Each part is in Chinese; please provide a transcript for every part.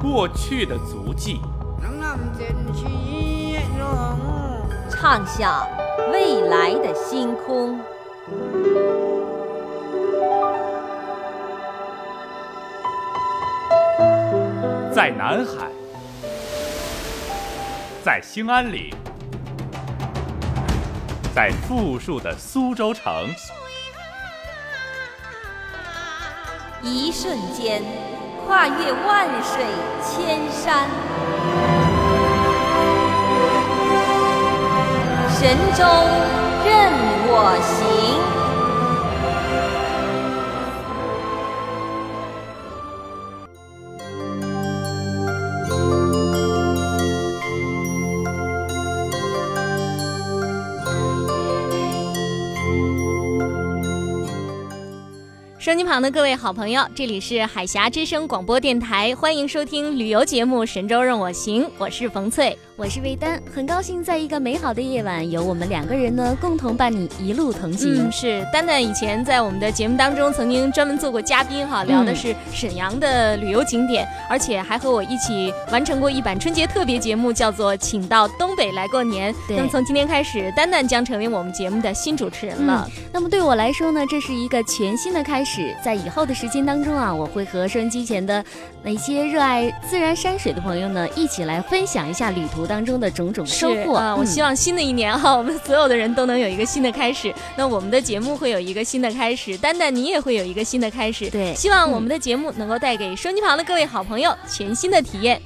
过去的足迹，唱响未来的星空。在南海，在兴安岭，在富庶的苏州城，一瞬间跨越万水千山，神州任我行。收音旁的各位好朋友，这里是海峡之声广播电台，欢迎收听旅游节目《神州任我行》，我是冯翠。我是魏丹，很高兴在一个美好的夜晚，有我们两个人呢共同伴你一路同行。嗯，是丹丹以前在我们的节目当中曾经专门做过嘉宾哈，聊的是沈阳的旅游景点，而且还和我一起完成过一版春节特别节目，叫做《请到东北来过年》。那么从今天开始，丹丹将成为我们节目的新主持人了。那么对我来说呢，这是一个全新的开始，在以后的时间当中啊，我会和收音机前的那些热爱自然山水的朋友呢，一起来分享一下旅途当中的种种。收获啊！我希望新的一年哈，我们所有的人都能有一个新的开始。那我们的节目会有一个新的开始，丹丹你也会有一个新的开始。对，希望我们的节目能够带给收音机旁的各位好朋友全新的体验。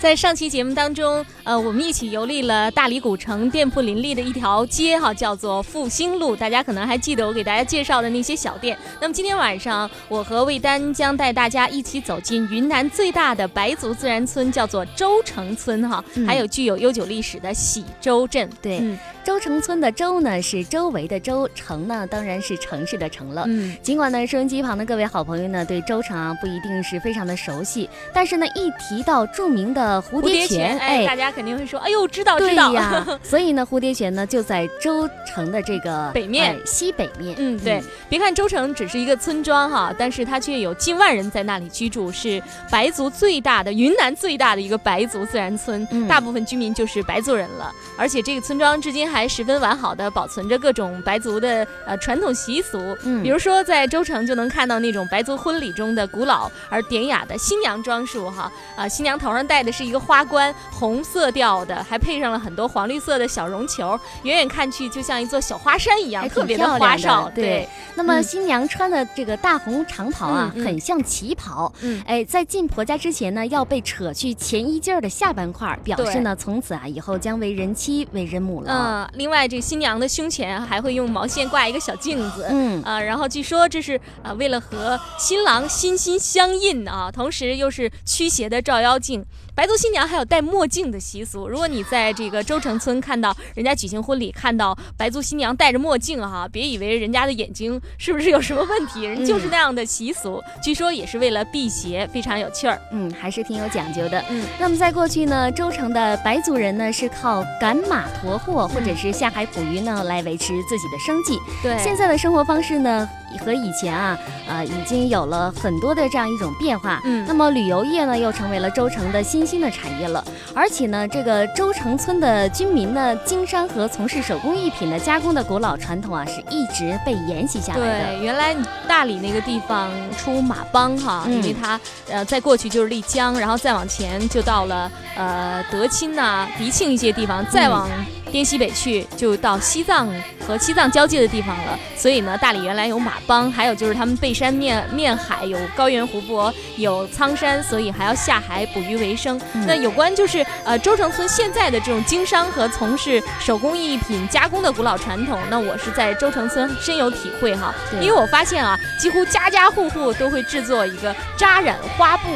在上期节目当中，呃，我们一起游历了大理古城，店铺林立的一条街哈，叫做复兴路。大家可能还记得我给大家介绍的那些小店。那么今天晚上，我和魏丹将带大家一起走进云南最大的白族自然村，叫做周城村哈，还有具有悠久历史的喜洲镇。对。周城村的周呢是周围的周，城呢当然是城市的城了。嗯，尽管呢收音机旁的各位好朋友呢对周城啊不一定是非常的熟悉，但是呢一提到著名的蝴蝶泉，哎，大家肯定会说，哎呦，知道知道呀。所以呢蝴蝶泉呢就在周城的这个北面西北面。嗯，对。别看周城只是一个村庄哈，但是它却有近万人在那里居住，是白族最大的云南最大的一个白族自然村，大部分居民就是白族人了，而且这个村庄至今。还十分完好的保存着各种白族的呃传统习俗，嗯，比如说在州城就能看到那种白族婚礼中的古老而典雅的新娘装束哈，啊，新娘头上戴的是一个花冠，红色调的，还配上了很多黄绿色的小绒球，远远看去就像一座小花山一样，特别的花哨。对，那么新娘穿的这个大红长袍啊，很像旗袍，嗯，哎，在进婆家之前呢，要被扯去前衣襟的下半块，表示呢从此啊以后将为人妻为人母了。另外，这个新娘的胸前还会用毛线挂一个小镜子，嗯啊，然后据说这是啊为了和新郎心心相印啊，同时又是驱邪的照妖镜。白族新娘还有戴墨镜的习俗。如果你在这个周城村看到人家举行婚礼，看到白族新娘戴着墨镜哈，别以为人家的眼睛是不是有什么问题，人就是那样的习俗。据说也是为了辟邪，非常有趣儿。嗯，还是挺有讲究的。嗯，那么在过去呢，周城的白族人呢是靠赶马驮货或者是下海捕鱼呢来维持自己的生计。对，现在的生活方式呢和以前啊，呃，已经有了很多的这样一种变化。嗯，那么旅游业呢又成为了州城的新。兴的产业了，而且呢，这个州城村的居民呢，经商和从事手工艺品的加工的古老传统啊，是一直被沿袭下来的。对，原来大理那个地方出马帮哈，因为它呃，再过去就是丽江，然后再往前就到了呃德钦呐、迪庆一些地方，再往滇西北去就到西藏。和西藏交界的地方了，所以呢，大理原来有马帮，还有就是他们背山面面海，有高原湖泊，有苍山，所以还要下海捕鱼为生。那有关就是呃周城村现在的这种经商和从事手工艺品加工的古老传统，那我是在周城村深有体会哈，因为我发现啊，几乎家家户户都会制作一个扎染花布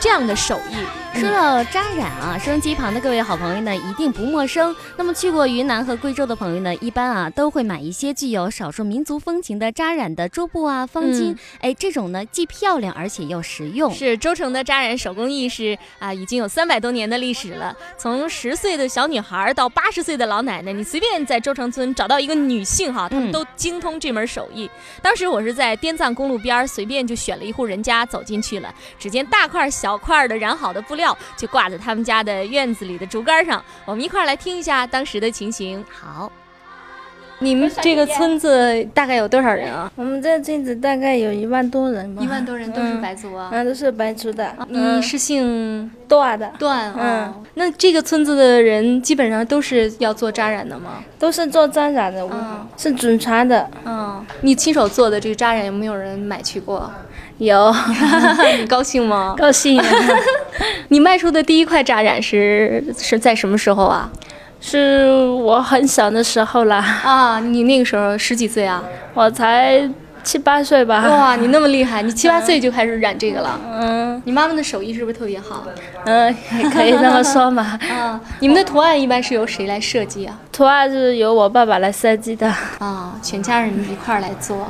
这样的手艺。说到扎染啊，收音机旁的各位好朋友呢，一定不陌生。那么去过云南和贵州的朋友呢，一般啊都会买一些具有少数民族风情的扎染的桌布啊、方巾。哎，这种呢既漂亮而且又实用。是周城的扎染手工艺是啊，已经有三百多年的历史了。从十岁的小女孩到八十岁的老奶奶，你随便在周城村找到一个女性哈，她们都精通这门手艺。当时我是在滇藏公路边随便就选了一户人家走进去了，只见大块小块的染好的布料。就挂在他们家的院子里的竹竿上，我们一块来听一下当时的情形。好，你们这个村子大概有多少人啊？我们这村子大概有一万多人吧。一万多人都是白族啊？嗯，都是白族的。你是姓段的？段。嗯，那这个村子的人基本上都是要做扎染的吗？都是做扎染的，是祖传的。嗯，你亲手做的这个扎染有没有人买去过？有，你高兴吗？高兴。你卖出的第一块扎染是是在什么时候啊？是我很小的时候啦。啊，你那个时候十几岁啊？我才七八岁吧。哇，你那么厉害，你七八岁就开始染这个了。嗯。你妈妈的手艺是不是特别好？嗯，可以这么说嘛。啊，你们的图案一般是由谁来设计啊？图案是由我爸爸来设计的。啊，全家人一块儿来做。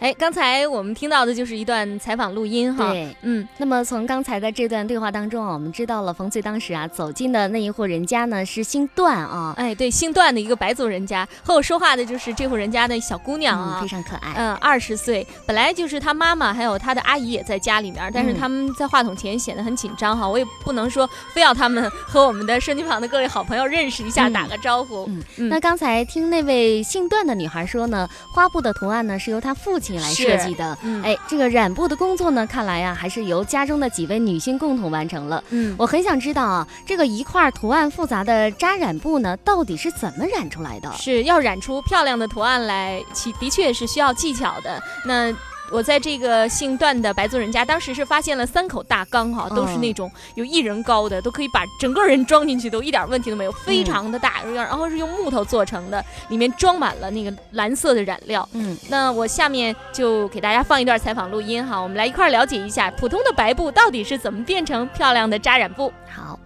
哎，刚才我们听到的就是一段采访录音哈。对，嗯，那么从刚才的这段对话当中啊，我们知道了冯翠当时啊走进的那一户人家呢是姓段啊，哎，对，姓段的一个白族人家，和我说话的就是这户人家的小姑娘啊，非常可爱，嗯，二十岁，本来就是她妈妈还有她的阿姨也在家里面，但是他们在话筒前显得很紧张哈，我也不能说非要他们和我们的摄机旁的各位好朋友认识一下，打个招呼。嗯，那刚才听那位姓段的女孩说呢，花布的图案呢是由她父亲。来设计的，哎，这个染布的工作呢，看来呀，还是由家中的几位女性共同完成了。嗯，我很想知道啊，这个一块图案复杂的扎染布呢，到底是怎么染出来的？是要染出漂亮的图案来，其的确是需要技巧的。那。我在这个姓段的白族人家，当时是发现了三口大缸哈，都是那种有一人高的，都可以把整个人装进去，都一点问题都没有，非常的大，然后是用木头做成的，里面装满了那个蓝色的染料。嗯，那我下面就给大家放一段采访录音哈，我们来一块了解一下普通的白布到底是怎么变成漂亮的扎染布。好。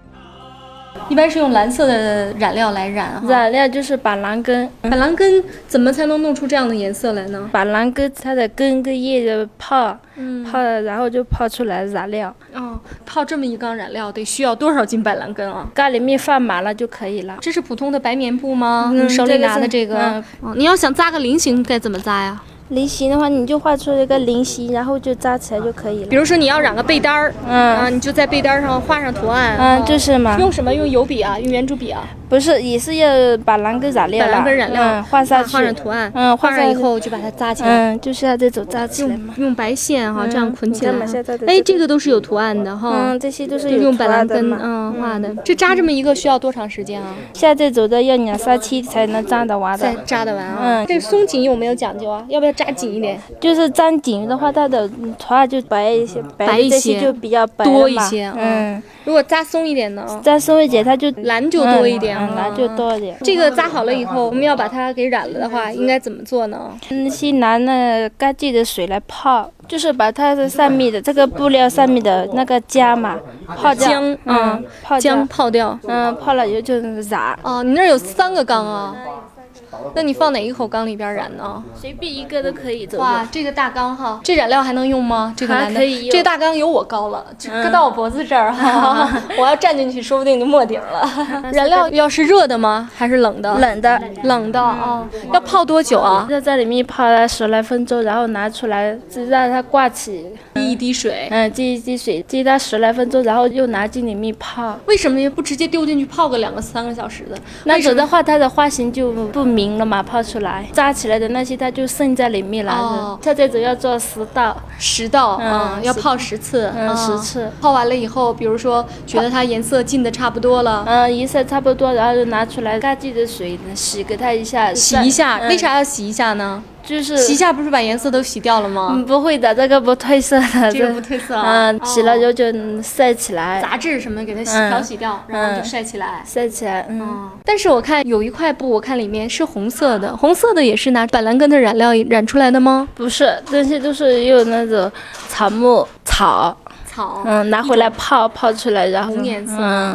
一般是用蓝色的染料来染，染料就是板蓝根。板蓝根怎么才能弄出这样的颜色来呢？板蓝根它的根跟叶的泡，泡然后就泡出来染料。哦，泡这么一缸染料得需要多少斤板蓝根啊？缸里面放满了就可以了。这是普通的白棉布吗？你手里拿的这个，你要想扎个菱形该怎么扎呀？菱形的话，你就画出一个菱形，然后就扎起来就可以了。比如说你要染个被单儿，嗯，你就在被单上画上图案，嗯，就是嘛。用什么？用油笔啊？用圆珠笔啊？不是，也是要把蓝根染料，把蓝根染料画上去，画上图案，嗯，画上以后就把它扎起来，嗯，就是要这种扎起来嘛。用白线哈，这样捆起来。哎，这个都是有图案的哈，嗯，这些都是用白蓝根嗯画的。这扎这么一个需要多长时间啊？像这种的要两三天才能扎得完的，才扎得完啊。嗯，这松紧有没有讲究啊？要不要扎紧一点？就是扎紧的话，它的图案就白一些，白一些就比较白多一些。嗯，如果扎松一点呢？扎松一点，它就蓝就多一点，蓝就多一点。这个扎好了以后，我们要把它给染了的话，应该怎么做呢？嗯，先拿那干净的水来泡，就是把它的上面的这个布料上面的那个浆嘛，泡掉。浆，嗯，泡浆泡掉。嗯，泡了以后就染。哦，你那有三个缸啊？那你放哪一口缸里边染呢？随便一个都可以。哇，这个大缸哈，这染料还能用吗？这个可以用。这个大缸有我高了，搁到我脖子这儿哈，我要站进去，说不定就没顶了。染料要是热的吗？还是冷的？冷的，冷的啊。要泡多久啊？要在里面泡了十来分钟，然后拿出来，就让它挂起。滴一滴水，嗯，滴一滴水，滴它十来分钟，然后又拿进里面泡。为什么不直接丢进去泡个两个三个小时的？那样的话，它的花型就不明了嘛，泡出来扎起来的那些它就渗在里面了。哦，它这种要做十道，十道，嗯，要泡十次，嗯，十次。泡完了以后，比如说觉得它颜色浸的差不多了，嗯，颜色差不多，然后就拿出来干净的水洗给它一下，洗一下。为啥要洗一下呢？就是洗一下，不是把颜色都洗掉了吗？嗯，不会的，这个不褪色的，这个不褪色。嗯，洗了之后就晒起来，杂质什么给它洗漂洗掉，然后就晒起来，晒起来。嗯。但是我看有一块布，我看里面是红色的，红色的也是拿板蓝根的染料染出来的吗？不是，这些都是用那种草木草草，嗯，拿回来泡泡出来，然后红颜色。嗯。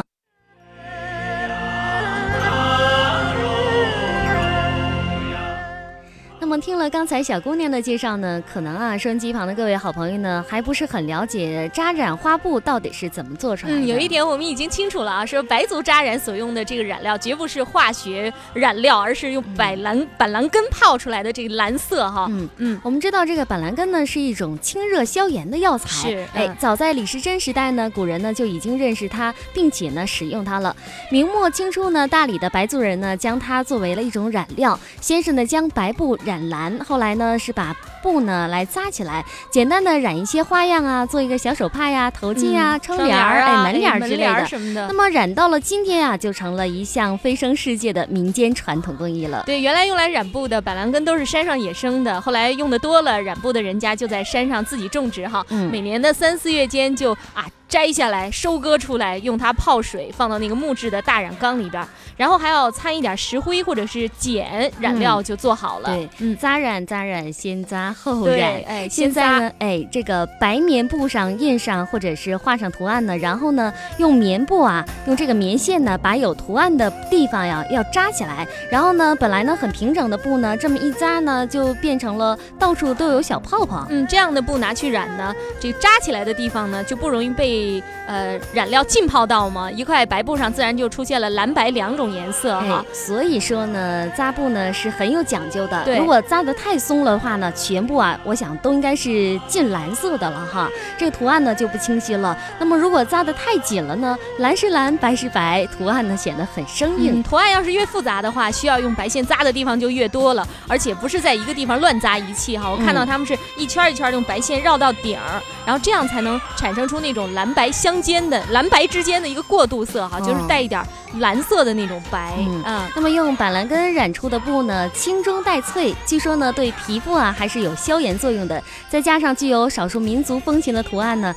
听了刚才小姑娘的介绍呢，可能啊，收音机旁的各位好朋友呢，还不是很了解扎染花布到底是怎么做出来的。嗯，有一点我们已经清楚了啊，说白族扎染所用的这个染料绝不是化学染料，而是用板蓝板蓝根泡出来的这个蓝色哈。嗯嗯，我们知道这个板蓝根呢是一种清热消炎的药材。是，哎，早在李时珍时代呢，古人呢就已经认识它，并且呢使用它了。明末清初呢，大理的白族人呢将它作为了一种染料，先是呢将白布染蓝，后来。呢是把布呢来扎起来，简单的染一些花样啊，做一个小手帕呀、头巾啊、窗帘儿、哎门帘之类的什么的。那么染到了今天啊，就成了一项飞升世界的民间传统工艺了。对，原来用来染布的板蓝根都是山上野生的，后来用的多了，染布的人家就在山上自己种植哈。嗯，每年的三四月间就啊。摘下来，收割出来，用它泡水，放到那个木质的大染缸里边，然后还要掺一点石灰或者是碱染料就做好了。对，嗯，扎染扎染，先扎后染。哎，现在呢，哎，这个白棉布上印上或者是画上图案呢，然后呢，用棉布啊，用这个棉线呢，把有图案的地方呀要扎起来，然后呢，本来呢很平整的布呢，这么一扎呢，就变成了到处都有小泡泡。嗯，这样的布拿去染呢，这个扎起来的地方呢就不容易被。呃，染料浸泡到吗？一块白布上自然就出现了蓝白两种颜色哈。所以说呢，扎布呢是很有讲究的。对，如果扎得太松了的话呢，全部啊，我想都应该是近蓝色的了哈。这个图案呢就不清晰了。那么如果扎得太紧了呢，蓝是蓝，白是白，图案呢显得很生硬。图案要是越复杂的话，需要用白线扎的地方就越多了，而且不是在一个地方乱扎一气哈。我看到他们是一圈一圈用白线绕到顶儿，然后这样才能产生出那种蓝白相。间的蓝白之间的一个过渡色哈，就是带一点蓝色的那种白。嗯，那么用板蓝根染出的布呢，青中带翠，据说呢对皮肤啊还是有消炎作用的。再加上具有少数民族风情的图案呢，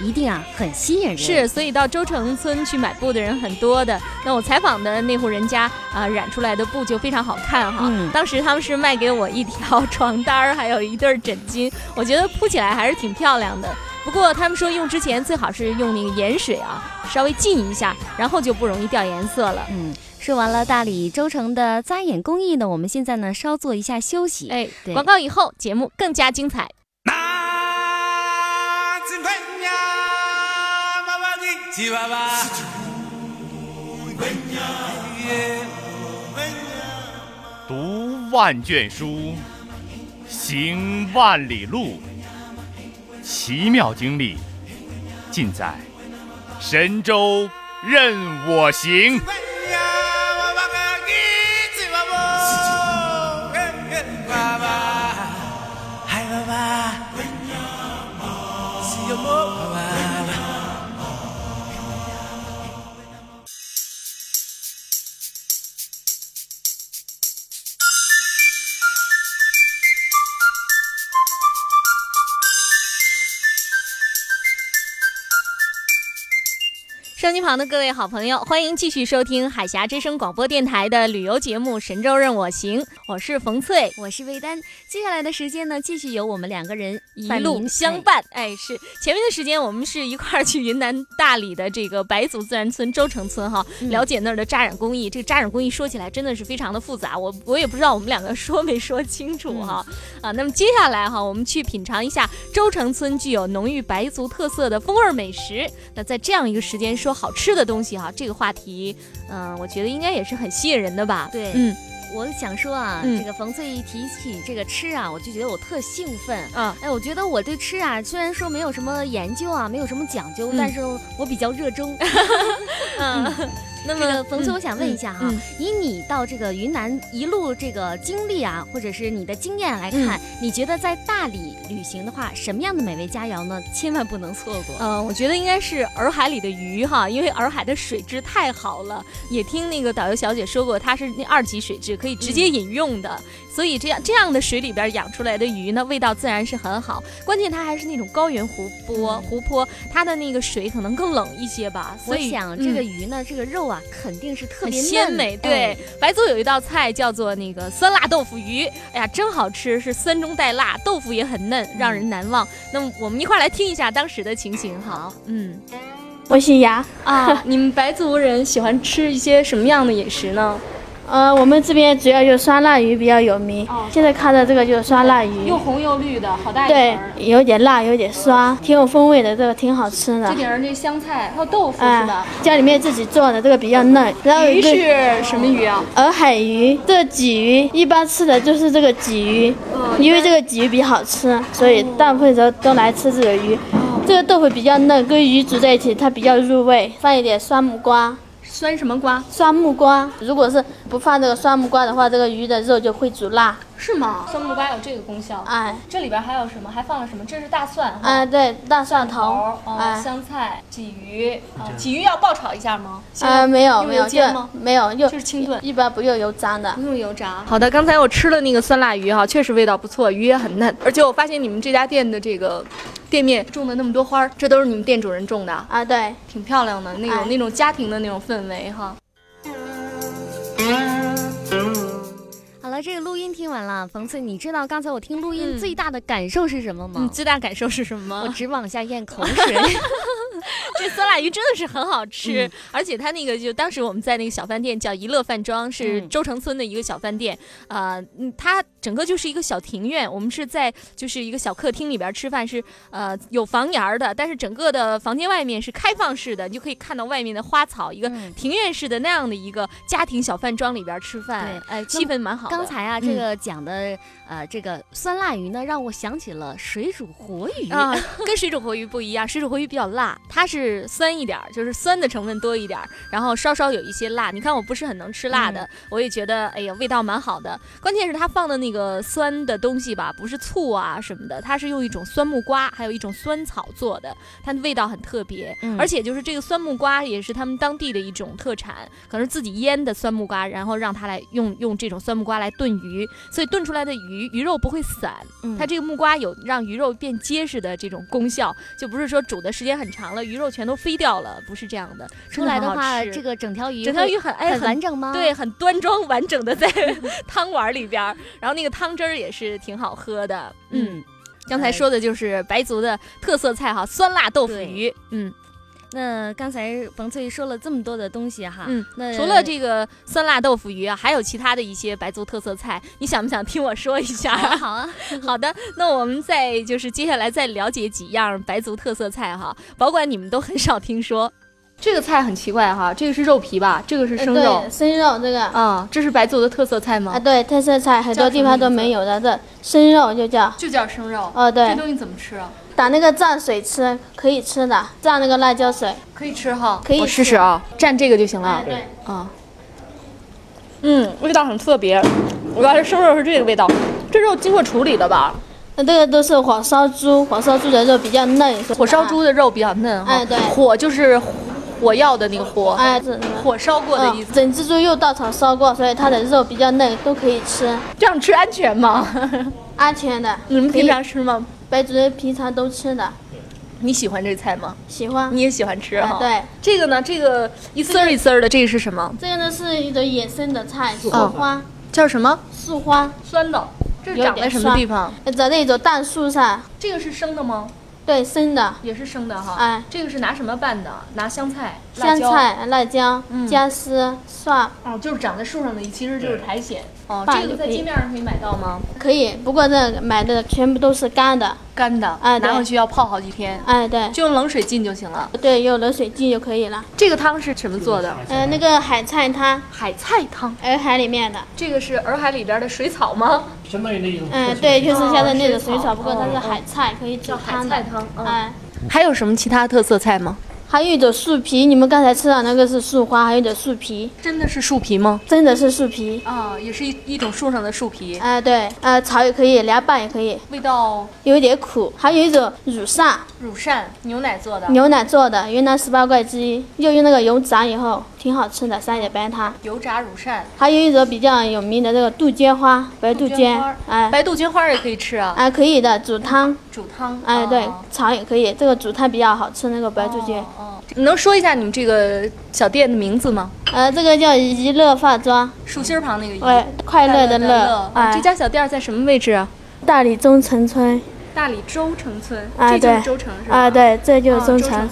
一定啊很吸引人。是，所以到周城村去买布的人很多的。那我采访的那户人家啊，染出来的布就非常好看哈。嗯，当时他们是卖给我一条床单儿，还有一对枕巾，我觉得铺起来还是挺漂亮的。不过他们说用之前最好是用那个盐水啊，稍微浸一下，然后就不容易掉颜色了。嗯，说完了大理州城的扎眼工艺呢，我们现在呢稍做一下休息。哎，广告以后节目更加精彩。读万卷书，行万里路。奇妙经历，尽在神州任我行。收音机旁的各位好朋友，欢迎继续收听海峡之声广播电台的旅游节目《神州任我行》，我是冯翠，我是魏丹。接下来的时间呢，继续由我们两个人一路相伴。哎，是前面的时间，我们是一块儿去云南大理的这个白族自然村周城村哈，了解那儿的扎染工艺。这个扎染工艺说起来真的是非常的复杂，我我也不知道我们两个说没说清楚哈。啊，那么接下来哈，我们去品尝一下周城村具有浓郁白族特色的风味美食。那在这样一个时间说。好吃的东西哈，这个话题，嗯，我觉得应该也是很吸引人的吧？对，嗯，我想说啊，嗯。这个冯翠一提起这个吃啊，我就觉得我特兴奋。嗯，哎，我觉得我对吃啊，虽然说没有什么研究啊，没有什么讲究，嗯。但是我比较热衷。嗯，那这么个冯翠，我想问一下哈，嗯。以你到这个云南一路这个经历啊，或者是你的经验来嗯看，你觉得在大理旅行的话，什么样的美味佳肴呢？千万不能错过。嗯，我觉得应该是洱海里的鱼哈，因为洱海的水质太好了，也听那个导游小姐说过，它是那二级水质，可以直接饮用的，所以这样这样的水里边养出来的鱼呢，味道自然是很好。关键它还是那种高原湖泊，湖泊它的那个水可能更冷一些吧，所我以想这个嗯。鱼呢，这个肉啊，肯定是特别鲜美。对哎，白族有一道菜叫做那个酸辣豆腐鱼，哎呀，真好吃，是酸中带辣，豆腐也很嫩，让人难忘。那么我们一块儿来听一下当时的情形好。嗯。我姓牙，啊，你们白族人喜欢吃一些什么样的饮食呢？呃，我们这边主要就是酸辣鱼比较有名。哦现在看到这个就是酸辣鱼，又红又绿的，好大一对有点辣，有点酸，挺有风味的，这个挺好吃的这。顶上这香菜，还有豆腐是哎吧？，家里面自己做的，这个比较嫩。然后鱼是什么鱼啊？洱海鱼，这个鲫鱼一般吃的就是这个鲫鱼，哦因为这个鲫鱼比较好吃，所以大部分时候都来吃这个鱼。这个豆腐比较嫩，跟鱼煮在一起，它比较入味。放一点酸木瓜，酸什么瓜？酸木瓜，如果是不放这个酸木瓜的话，这个鱼的肉就会煮辣。是吗？酸木瓜有这个功效。哎这里边还有什么？还放了什么？这是大蒜哈。哎，对，大蒜头头，，哦，哎，香菜、鲫鱼，啊，鲫鱼要爆炒一下吗？啊，没有没有，就油煎吗？没有，就就是清炖一般不用油炸的不。用油炸。好的，刚才我吃了那个酸辣鱼哈，确实味道不错，鱼也很嫩，而且我发现你们这家店的这个店面种的那么多花儿，这都是你们店主人种的，啊，对，挺漂亮的，那种、哎那种家庭的那种氛围哈。好了，这个录音听完了，冯翠，你知道刚才我听录音嗯最大的感受是什么吗？嗯，最大感受是什么我么？直往下咽口 水。这酸辣鱼真的是很好吃，嗯而且它那个就当时我们在那个小饭店叫一乐饭庄，是嗯周城村的一个小饭店，啊，嗯它整个就是一个小庭院，我们是在就是一个小客厅里边吃饭，是呃有房檐儿的，但是整个的房间外面是开放式的，你就可以看到外面的花草，一个嗯庭院式的那样的一个家庭小饭庄里边吃饭对，哎，气氛蛮好的。刚才啊，嗯这个讲的呃，这个酸辣鱼呢，让我想起了水煮活鱼。啊，跟水煮活鱼不一样，水煮活鱼比较辣，它是酸一点儿，就是酸的成分多一点儿，然后稍稍有一些辣。你看我不是很能吃辣的，嗯我也觉得哎呀味道蛮好的。关键是它放的那个酸的东西吧，不是醋啊什么的，它是用一种酸木瓜，还有一种酸草做的，它的味道很特别。嗯而且就是这个酸木瓜也是他们当地的一种特产，可能是自己腌的酸木瓜，然后让它来用用这种酸木瓜来炖鱼，所以炖出来的鱼鱼鱼肉不会散。嗯它这个木瓜有让鱼肉变结实的这种功效，就不是说煮的时间很长了，鱼肉全都飞掉了，不是这样的。出来的话，这个整条鱼整条鱼很哎很完整吗？对，很端庄完整的在 汤碗里边儿，然后那个汤汁儿也是挺好喝的。嗯，嗯。刚才说的就是白族的特色菜哈，酸辣豆腐鱼。嗯，那刚才冯翠说了这么多的东西哈，嗯，那除了这个酸辣豆腐鱼啊，还有其他的一些白族特色菜，你想不想听我说一下？好啊好啊，好的，那我们再就是接下来再了解几样白族特色菜哈，保管你们都很少听说。这个菜很奇怪哈，这个是肉皮吧？这个是呃对，生肉这个啊，这是白族的特色菜吗啊，吗？对，特色菜很多地方都没有的，这生肉就叫就叫生肉。哦，对，这东西怎么吃啊？打那个蘸水吃，可以吃的，蘸那个辣椒水，可以吃哈，可以我试试啊，蘸这个就行了。哎，对，啊，嗯，味道很特别。我要是生肉是这个味道，这肉经过处理的吧？那这个都是火烧猪，火烧猪的肉比较嫩，火烧猪的肉比较嫩哈。哎对火就是火药的那个火，哎，这火烧过的意思。嗯整只猪用稻草烧过，所以它的肉比较嫩，都可以吃，这样吃安全吗？安全的。你们平常吃吗？白主任平常都吃的，你喜欢这菜吗？喜欢。你也喜欢吃哈？。哎对，这个呢，这个一丝儿一丝儿的，这个是什么？这个呢是一种野生的菜，树哦花，叫什么？树花，酸的。这是长在什么地方？长在一种大树上，这个是生的吗？对，生的，也是生的哈。哎这个是拿什么拌的？拿香菜、辣香。菜、辣椒嗯、姜丝、蒜，哦，就是长在树上的，其实就是苔藓。哦，这个在街面上可以买到吗？可以，不过这买的全部都是干的。干的，哎，拿回去要泡好几天。哎，对，就用冷水浸就行了。对，用冷水浸就可以了。这个汤是什么做的？呃，那个海菜汤。海菜汤，洱海里面的。这个是洱海里边的水草吗？相当于那种。嗯，对，就是相当于那种水草，不过它是海菜，可以叫。海菜汤，哎。还有什么其他特色菜吗？还有一种树皮，你们刚才吃的那个是树花，还有一种树皮，真的是树皮吗？真的是树皮啊，也是一一种树上的树皮。哎，对，呃，炒也可以，凉拌也可以，味道有一点苦。还有一种乳扇，乳扇牛奶做的，牛奶做的，云南十八怪之一，又用那个油炸以后，挺好吃的，三点白汤。油炸乳扇。还有一种比较有名的这个杜鹃花，白杜鹃，哎，白杜鹃花也可以吃啊。哎，可以的，煮汤。煮汤。哎，对，炒也可以，这个煮汤比较好吃，那个白煮鸡。你能说一下你们这个小店的名字吗？呃，这个叫怡乐化妆，竖心旁那个怡，快乐的乐。啊，这家小店在什么位置啊？大理中城村。大理周城村。啊，对。周城是吧？啊，对，这就是周城。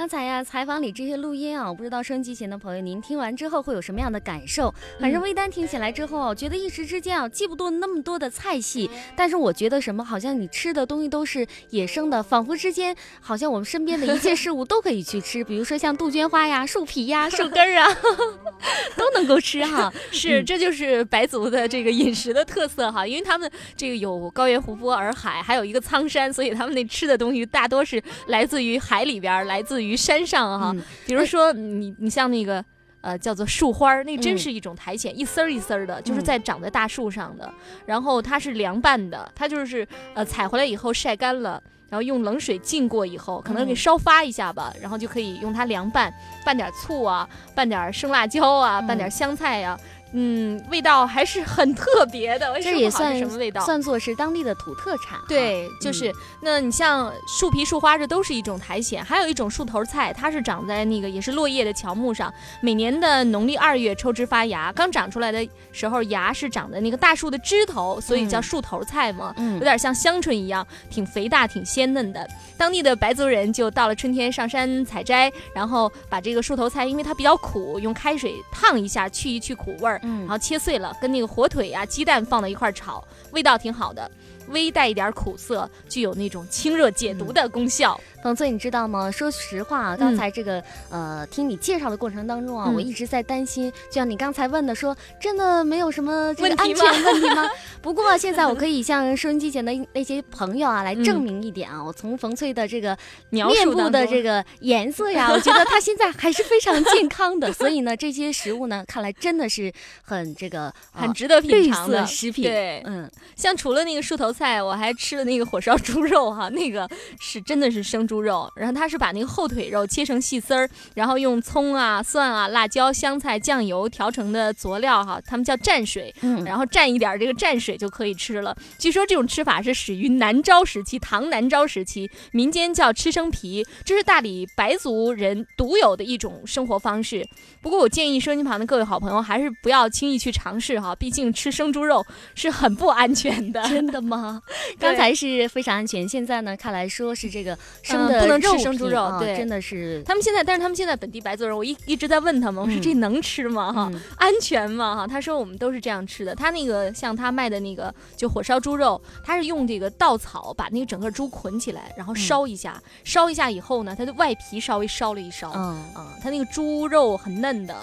刚才呀，采访里这些录音啊，我不知道收音机前的朋友您听完之后会有什么样的感受。反正微单听起来之后，觉得一时之间啊记不住那么多的菜系，但是我觉得什么好像你吃的东西都是野生的，仿佛之间好像我们身边的一切事物都可以去吃，比如说像杜鹃花呀、树皮呀、树根儿啊，都能够吃哈。是，这就是白族的这个饮食的特色哈，因为他们这个有高原湖泊、洱海，还有一个苍山，所以他们那吃的东西大多是来自于海里边，来自于。于山上哈，比如说你你像那个呃叫做树花儿，那真是一种苔藓，一丝儿一丝儿的，就是在长在大树上的。然后它是凉拌的，它就是呃采回来以后晒干了，然后用冷水浸过以后，可能给烧发一下吧，然后就可以用它凉拌，拌点醋啊，拌点生辣椒啊，拌点香菜呀。嗯，味道还是很特别的。这也算什么味道？算作是当地的土特产。对，就是那你像树皮、树花，这都是一种苔藓。还有一种树头菜，它是长在那个也是落叶的乔木上。每年的农历二月抽枝发芽，刚长出来的时候，芽是长在那个大树的枝头，所以叫树头菜嘛。嗯，有点像香椿一样，挺肥大、挺鲜嫩的。当地的白族人就到了春天上山采摘，然后把这个树头菜，因为它比较苦，用开水烫一下，去一去苦味儿。嗯，然后切碎了，跟那个火腿呀、鸡蛋放到一块儿炒，味道挺好的。微带一点苦涩，具有那种清热解毒的功效。冯翠，你知道吗？说实话，刚才这个呃，听你介绍的过程当中啊，我一直在担心，就像你刚才问的，说真的没有什么这个安全问题吗？不过现在我可以向收音机前的那些朋友啊来证明一点啊，我从冯翠的这个面部的这个颜色呀，我觉得她现在还是非常健康的。所以呢，这些食物呢，看来真的是很这个很值得品尝的食品。对，嗯，像除了那个树头菜，我还吃了那个火烧猪肉哈，那个是真的是生。猪肉，然后他是把那个后腿肉切成细丝儿，然后用葱啊、蒜啊、辣椒、香菜、酱油调成的佐料哈，他们叫蘸水，嗯，然后蘸一点这个蘸水就可以吃了。据说这种吃法是始于南诏时期，唐南诏时期，民间叫吃生皮，这是大理白族人独有的一种生活方式。不过我建议收音旁的各位好朋友还是不要轻易去尝试哈，毕竟吃生猪肉是很不安全的。真的吗？刚才是非常安全，现在呢，看来说是这个生。不能吃生猪肉，对，真的是他们现在，但是他们现在本地白族人，我一一直在问他们，我说这能吃吗？哈，安全吗？哈，他说我们都是这样吃的。他那个像他卖的那个就火烧猪肉，他是用这个稻草把那个整个猪捆起来，然后烧一下，烧一下以后呢，它的外皮稍微烧了一烧，嗯嗯，它那个猪肉很嫩的。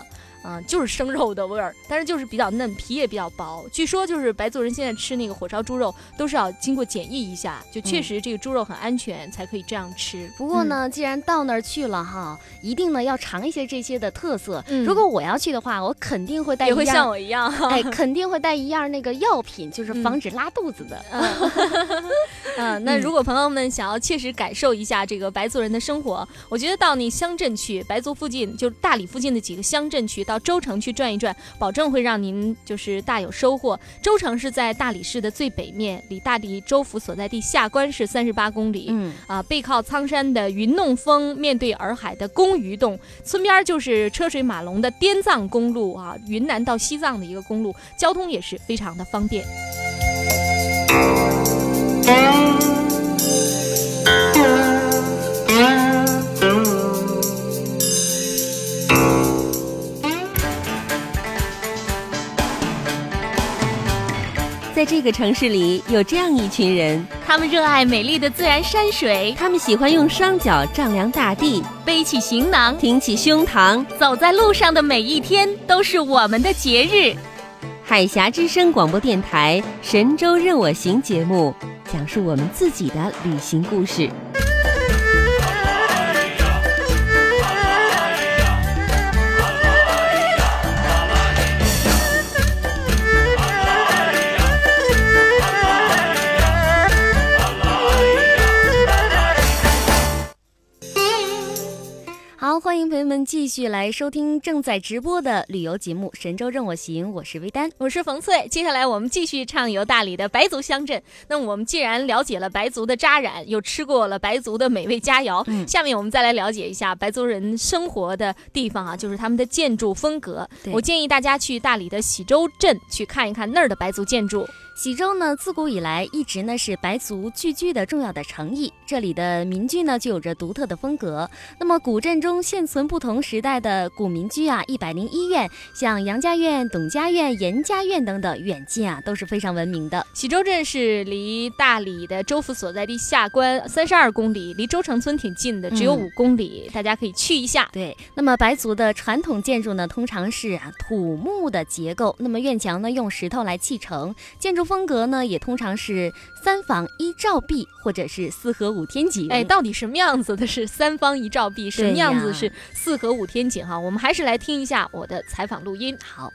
嗯，就是生肉的味儿，但是就是比较嫩，皮也比较薄。据说就是白族人现在吃那个火烧猪肉，都是要经过检疫一下，就确实这个猪肉很安全，才可以这样吃。不过呢，既然到那儿去了哈，一定呢要尝一些这些的特色。如果我要去的话，我肯定会带，也会像我一样，哎，肯定会带一样那个药品，就是防止拉肚子的。嗯，那如果朋友们想要切实感受一下这个白族人的生活，我觉得到那乡镇去，白族附近，就是大理附近的几个乡镇去，到。州城去转一转，保证会让您就是大有收获。州城是在大理市的最北面，离大理州府所在地下关市三十八公里。嗯啊，背靠苍山的云弄峰，面对洱海的公鱼洞，村边就是车水马龙的滇藏公路啊，云南到西藏的一个公路，交通也是非常的方便。在这个城市里有这样一群人，他们热爱美丽的自然山水，他们喜欢用双脚丈量大地，背起行囊，挺起胸膛，走在路上的每一天都是我们的节日。海峡之声广播电台《神州任我行》节目，讲述我们自己的旅行故事。朋友们继续来收听正在直播的旅游节目《神州任我行》，我是微丹，我是冯翠。接下来我们继续畅游大理的白族乡镇。那我们既然了解了白族的扎染，又吃过了白族的美味佳肴，嗯，下面我们再来了解一下白族人生活的地方啊，就是他们的建筑风格。我建议大家去大理的喜洲镇去看一看那儿的白族建筑。喜洲呢，自古以来一直呢是白族聚居的重要的城邑，这里的民居呢就有着独特的风格。那么古镇中现存不同时代的古民居啊，一百零一院，像杨家院、董家院、严家院等等，远近啊都是非常闻名的。喜洲镇是离大理的州府所在地下关三十二公里，离州城村挺近的，只有五公里，大家可以去一下。对，那么白族的传统建筑呢，通常是啊土木的结构，那么院墙呢用石头来砌成，建筑。风格呢，也通常是三房一照壁，或者是四合五天井。哎，到底什么样子的是三方一照壁，什么样子是四合五天井？哈，我们还是来听一下我的采访录音。好，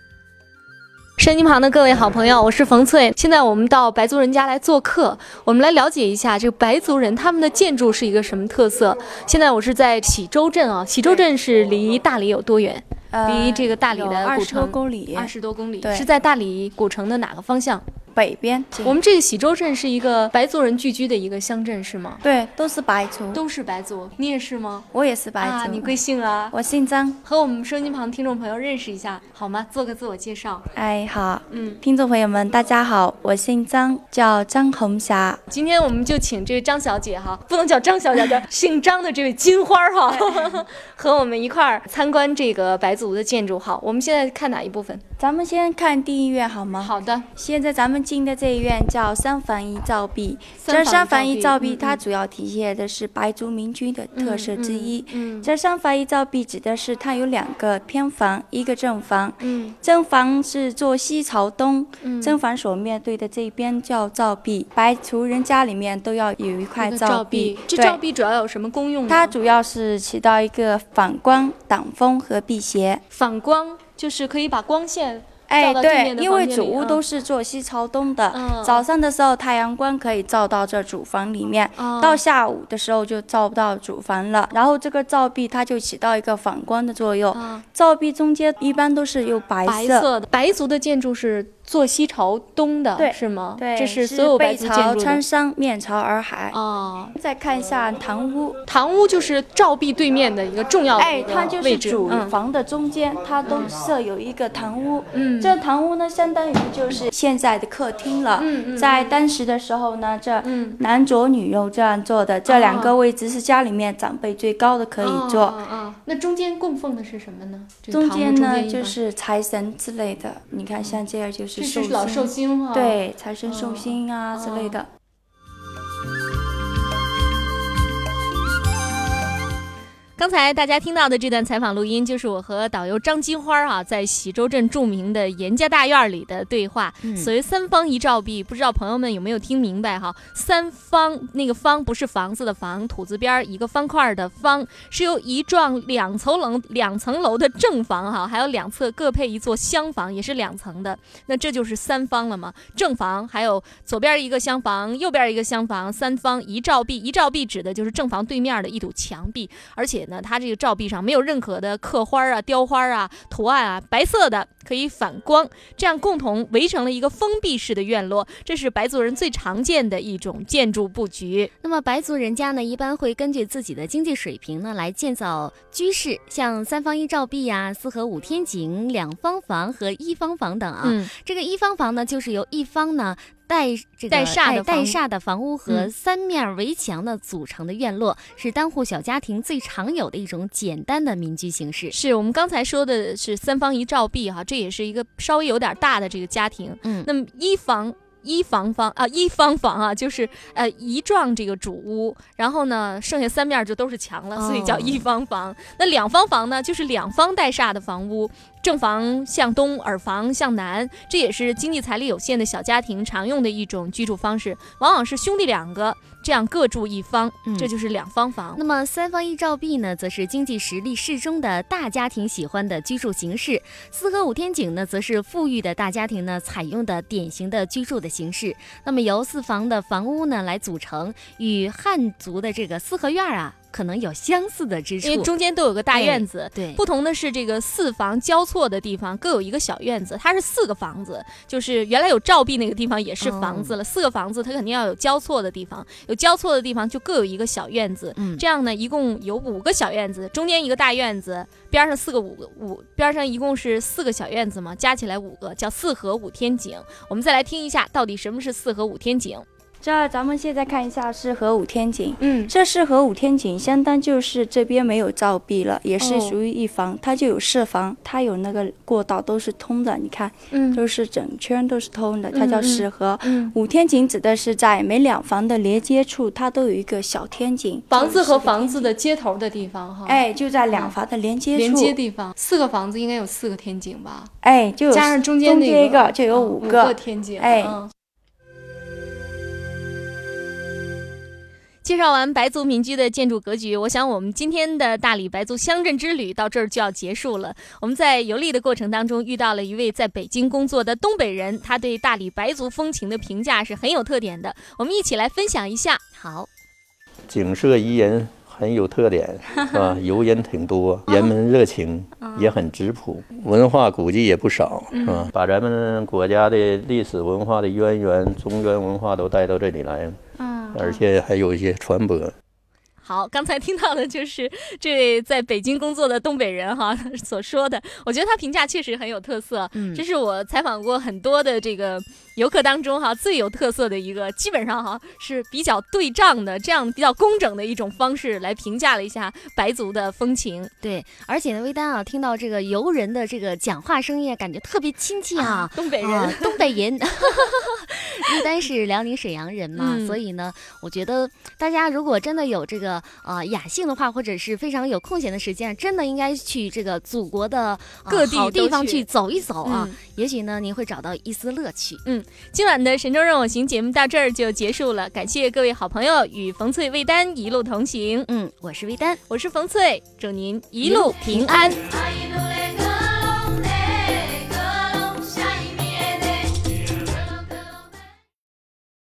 身机旁的各位好朋友，我是冯翠。现在我们到白族人家来做客，我们来了解一下这个白族人他们的建筑是一个什么特色。现在我是在喜洲镇啊，喜洲镇是离大理有多远？离这个大理的古城二十多公里，二十多公里，是在大理古城的哪个方向？北边，我们这个喜洲镇是一个白族人聚居的一个乡镇，是吗？对，都是白族，都是白族。你也是吗？我也是白族。你贵姓啊？我姓张。和我们收音旁听众朋友认识一下好吗？做个自我介绍。哎，好，嗯，听众朋友们，大家好，我姓张，叫张红霞。今天我们就请这位张小姐哈，不能叫张小姐，叫 姓张的这位金花哈，和我们一块儿参观这个白族的建筑。好，我们现在看哪一部分？咱们先看第一院好吗？好的。现在咱们进的这一院叫三房一照壁。这三房一照壁，它主要体现的是白族民居的特色之一。嗯。这三房一照壁指的是它有两个偏房，一个正房。嗯。正房是坐西朝东。嗯。正房所面对的这边叫照壁。白族人家里面都要有一块照壁。这照壁主要有什么功用？它主要是起到一个反光、挡风和辟邪。反光。就是可以把光线。哎，对，因为主屋都是坐西朝东的，早上的时候太阳光可以照到这主房里面，到下午的时候就照不到主房了。然后这个照壁它就起到一个反光的作用，照壁中间一般都是用白色的。白族的建筑是。坐西朝东的是吗？对，这是所有背朝穿山，面朝洱海。哦，再看一下堂屋，堂屋就是照壁对面的一个重要的哎，它就是主房的中间，它都设有一个堂屋。嗯，这堂屋呢，相当于就是现在的客厅了。嗯嗯，在当时的时候呢，这男左女右这样坐的，这两个位置是家里面长辈最高的可以坐。啊，那中间供奉的是什么呢？中间呢就是财神之类的。你看，像这样就是。是老寿星哈，对，财神寿星啊之类的。刚才大家听到的这段采访录音，就是我和导游张金花啊，在喜洲镇著名的严家大院里的对话。所谓三方一照壁，不知道朋友们有没有听明白哈？三方那个方不是房子的房，土字边一个方块的方，是由一幢两层楼两层楼的正房哈，还有两侧各配一座厢房，也是两层的。那这就是三方了吗？正房还有左边一个厢房，右边一个厢房，三方一照壁。一照壁指的就是正房对面的一堵墙壁，而且。那它这个照壁上没有任何的刻花啊、雕花啊、图案啊，白色的可以反光，这样共同围成了一个封闭式的院落。这是白族人最常见的一种建筑布局。那么白族人家呢，一般会根据自己的经济水平呢来建造居室，像三方一照壁呀、四合五天井、两方房和一方房等啊。嗯，这个一方房呢，就是由一方呢。带这个带煞的带煞的房屋和三面围墙的组成的院落，是单户小家庭最常有的一种简单的民居形式。是我们刚才说的是三方一照壁哈，这也是一个稍微有点大的这个家庭。嗯，那么一房。一房房啊，一方房啊，就是呃一幢这个主屋，然后呢，剩下三面就都是墙了，所以叫一方房。那两方房呢，就是两方带煞的房屋，正房向东，耳房向南，这也是经济财力有限的小家庭常用的一种居住方式，往往是兄弟两个。这样各住一方，这就是两方房。那么三房一照壁呢，则是经济实力适中的大家庭喜欢的居住形式。四合五天井呢，则是富裕的大家庭呢采用的典型的居住的形式。那么由四房的房屋呢来组成，与汉族的这个四合院啊。可能有相似的之处，因为中间都有个大院子。对，不同的是这个四房交错的地方各有一个小院子，它是四个房子，就是原来有照壁那个地方也是房子了。四个房子它肯定要有交错的地方，有交错的地方就各有一个小院子。嗯，这样呢，一共有五个小院子，中间一个大院子，边上四个五个五，边上一共是四个小院子嘛，加起来五个，叫四合五天井。我们再来听一下，到底什么是四合五天井？这咱们现在看一下四合五天井，嗯，这四合五天井相当就是这边没有照壁了，也是属于一房，它就有四房，它有那个过道都是通的，你看，嗯，都是整圈都是通的，它叫四合。五天井指的是在每两房的连接处，它都有一个小天井，房子和房子的接头的地方哈，哎，就在两房的连接处，连接地方，四个房子应该有四个天井吧？哎，就加上中间那一个就有五个。天井，哎。介绍完白族民居的建筑格局，我想我们今天的大理白族乡镇之旅到这儿就要结束了。我们在游历的过程当中遇到了一位在北京工作的东北人，他对大理白族风情的评价是很有特点的。我们一起来分享一下。好，景色宜人，很有特点，是吧？游人挺多，人们热情，也很质朴，文化古迹也不少，是吧？把咱们国家的历史文化的渊源、中原文化都带到这里来。而且还有一些传播。好，刚才听到的就是这位在北京工作的东北人哈所说的，我觉得他评价确实很有特色。嗯，这是我采访过很多的这个游客当中哈最有特色的一个，基本上哈是比较对仗的，这样比较工整的一种方式来评价了一下白族的风情。对，而且呢，微丹啊，听到这个游人的这个讲话声音，感觉特别亲切啊，东北人，东北人。魏丹是辽宁沈阳人嘛，所以呢，我觉得大家如果真的有这个呃雅兴的话，或者是非常有空闲的时间，真的应该去这个祖国的各地地方去走一走啊，也许呢您会找到一丝乐趣。嗯，今晚的神州任我行节目到这儿就结束了，感谢各位好朋友与冯翠、魏丹一路同行。嗯，我是魏丹，我是冯翠，祝您一路平安。